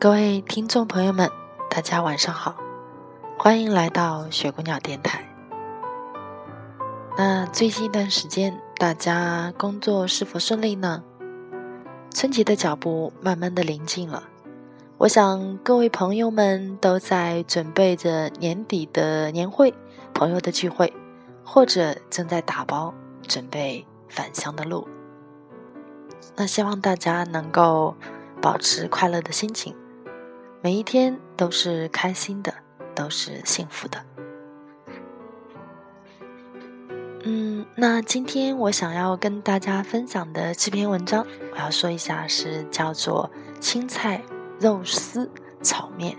各位听众朋友们，大家晚上好，欢迎来到雪姑娘电台。那最近一段时间，大家工作是否顺利呢？春节的脚步慢慢的临近了，我想各位朋友们都在准备着年底的年会、朋友的聚会，或者正在打包准备返乡的路。那希望大家能够保持快乐的心情。每一天都是开心的，都是幸福的。嗯，那今天我想要跟大家分享的这篇文章，我要说一下，是叫做青菜肉丝炒面。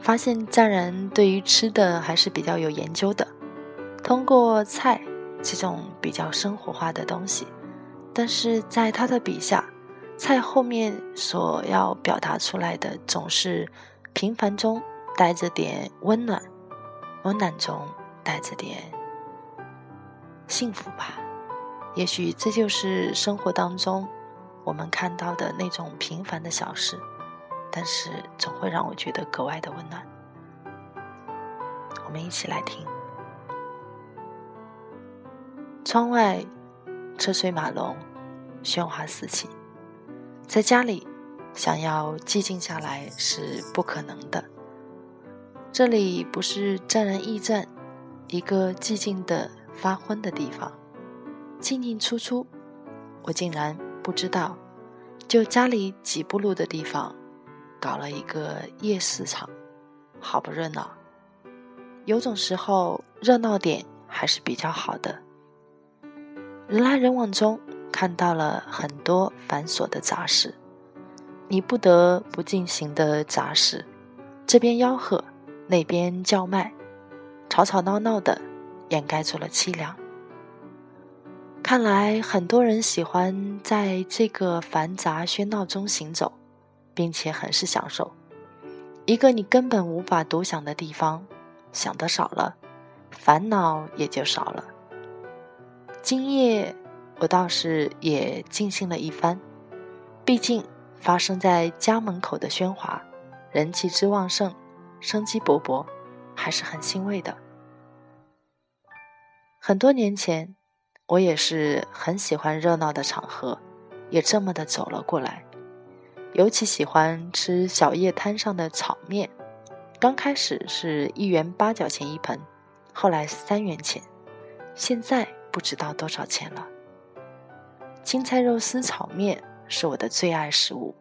发现家人对于吃的还是比较有研究的，通过菜这种比较生活化的东西，但是在他的笔下。在后面所要表达出来的，总是平凡中带着点温暖，温暖中带着点幸福吧。也许这就是生活当中我们看到的那种平凡的小事，但是总会让我觉得格外的温暖。我们一起来听。窗外车水马龙，喧哗四起。在家里，想要寂静下来是不可能的。这里不是站人驿站，一个寂静的发昏的地方，进进出出，我竟然不知道。就家里几步路的地方，搞了一个夜市场，好不热闹。有种时候，热闹点还是比较好的。人来人往中。看到了很多繁琐的杂事，你不得不进行的杂事，这边吆喝，那边叫卖，吵吵闹闹的，掩盖住了凄凉。看来很多人喜欢在这个繁杂喧闹中行走，并且很是享受。一个你根本无法独享的地方，想的少了，烦恼也就少了。今夜。我倒是也尽兴了一番，毕竟发生在家门口的喧哗，人气之旺盛，生机勃勃，还是很欣慰的。很多年前，我也是很喜欢热闹的场合，也这么的走了过来。尤其喜欢吃小夜摊上的炒面，刚开始是一元八角钱一盆，后来三元钱，现在不知道多少钱了。青菜肉丝炒面是我的最爱食物，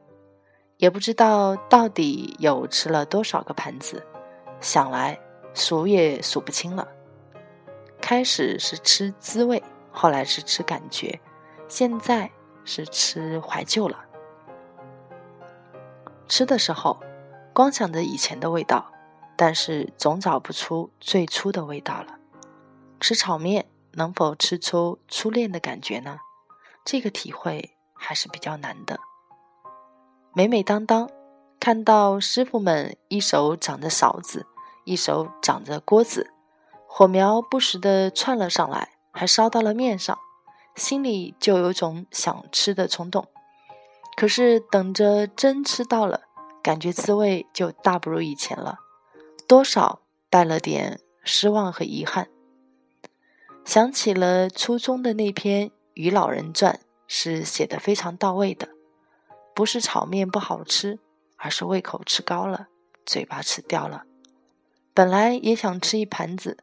也不知道到底有吃了多少个盘子，想来数也数不清了。开始是吃滋味，后来是吃感觉，现在是吃怀旧了。吃的时候，光想着以前的味道，但是总找不出最初的味道了。吃炒面能否吃出初恋的感觉呢？这个体会还是比较难的。每每当当看到师傅们一手掌着勺子，一手掌着锅子，火苗不时的窜了上来，还烧到了面上，心里就有种想吃的冲动。可是等着真吃到了，感觉滋味就大不如以前了，多少带了点失望和遗憾。想起了初中的那篇。《与老人传》是写的非常到位的，不是炒面不好吃，而是胃口吃高了，嘴巴吃掉了。本来也想吃一盘子，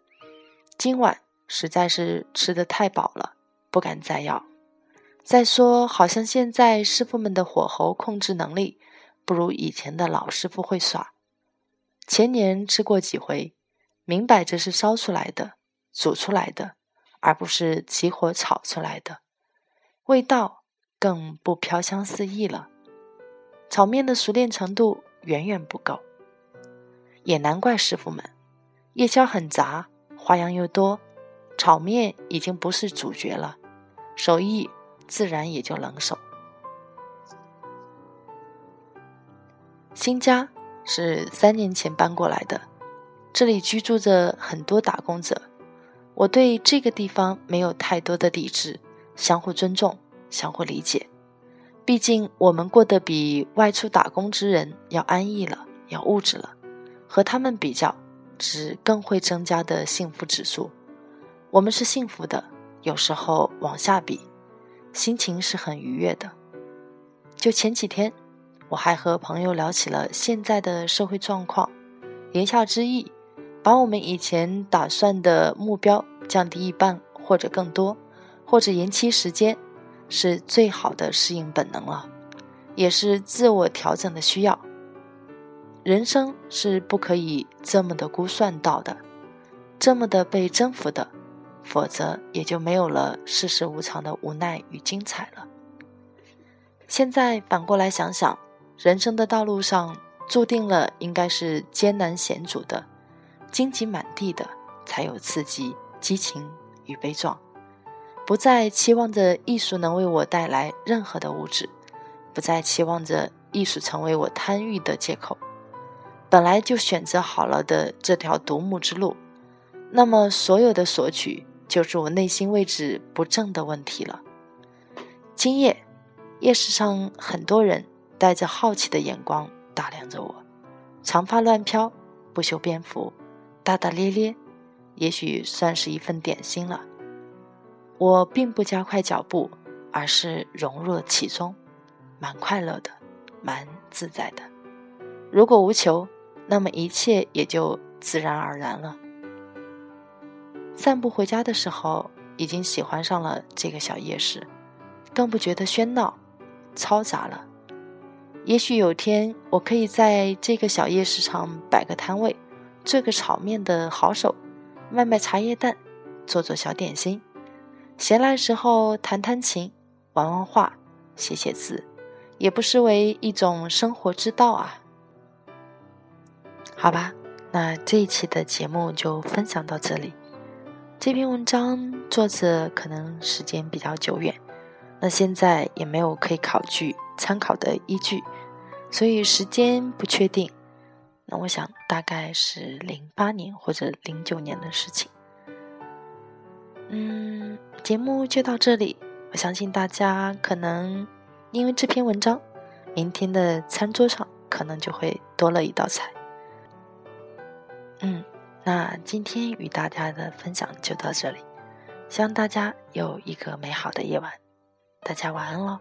今晚实在是吃的太饱了，不敢再要。再说，好像现在师傅们的火候控制能力不如以前的老师傅会耍。前年吃过几回，明摆着是烧出来的、煮出来的，而不是起火炒出来的。味道更不飘香四溢了。炒面的熟练程度远远不够，也难怪师傅们夜宵很杂，花样又多，炒面已经不是主角了，手艺自然也就冷手。新家是三年前搬过来的，这里居住着很多打工者，我对这个地方没有太多的抵制，相互尊重，相互理解。毕竟我们过得比外出打工之人要安逸了，要物质了，和他们比较，只更会增加的幸福指数。我们是幸福的，有时候往下比，心情是很愉悦的。就前几天，我还和朋友聊起了现在的社会状况，言下之意，把我们以前打算的目标降低一半或者更多，或者延期时间。是最好的适应本能了，也是自我调整的需要。人生是不可以这么的估算到的，这么的被征服的，否则也就没有了世事无常的无奈与精彩了。现在反过来想想，人生的道路上注定了应该是艰难险阻的，荆棘满地的，才有刺激、激情与悲壮。不再期望着艺术能为我带来任何的物质，不再期望着艺术成为我贪欲的借口。本来就选择好了的这条独木之路，那么所有的索取就是我内心位置不正的问题了。今夜，夜市上很多人带着好奇的眼光打量着我，长发乱飘，不修边幅，大大咧咧，也许算是一份点心了。我并不加快脚步，而是融入了其中，蛮快乐的，蛮自在的。如果无求，那么一切也就自然而然了。散步回家的时候，已经喜欢上了这个小夜市，更不觉得喧闹、嘈杂了。也许有天，我可以在这个小夜市上摆个摊位，做个炒面的好手，卖卖茶叶蛋，做做小点心。闲来时候弹弹琴，玩玩画，写写字，也不失为一种生活之道啊。好吧，那这一期的节目就分享到这里。这篇文章作者可能时间比较久远，那现在也没有可以考据参考的依据，所以时间不确定。那我想大概是零八年或者零九年的事情。嗯，节目就到这里。我相信大家可能因为这篇文章，明天的餐桌上可能就会多了一道菜。嗯，那今天与大家的分享就到这里，希望大家有一个美好的夜晚。大家晚安喽。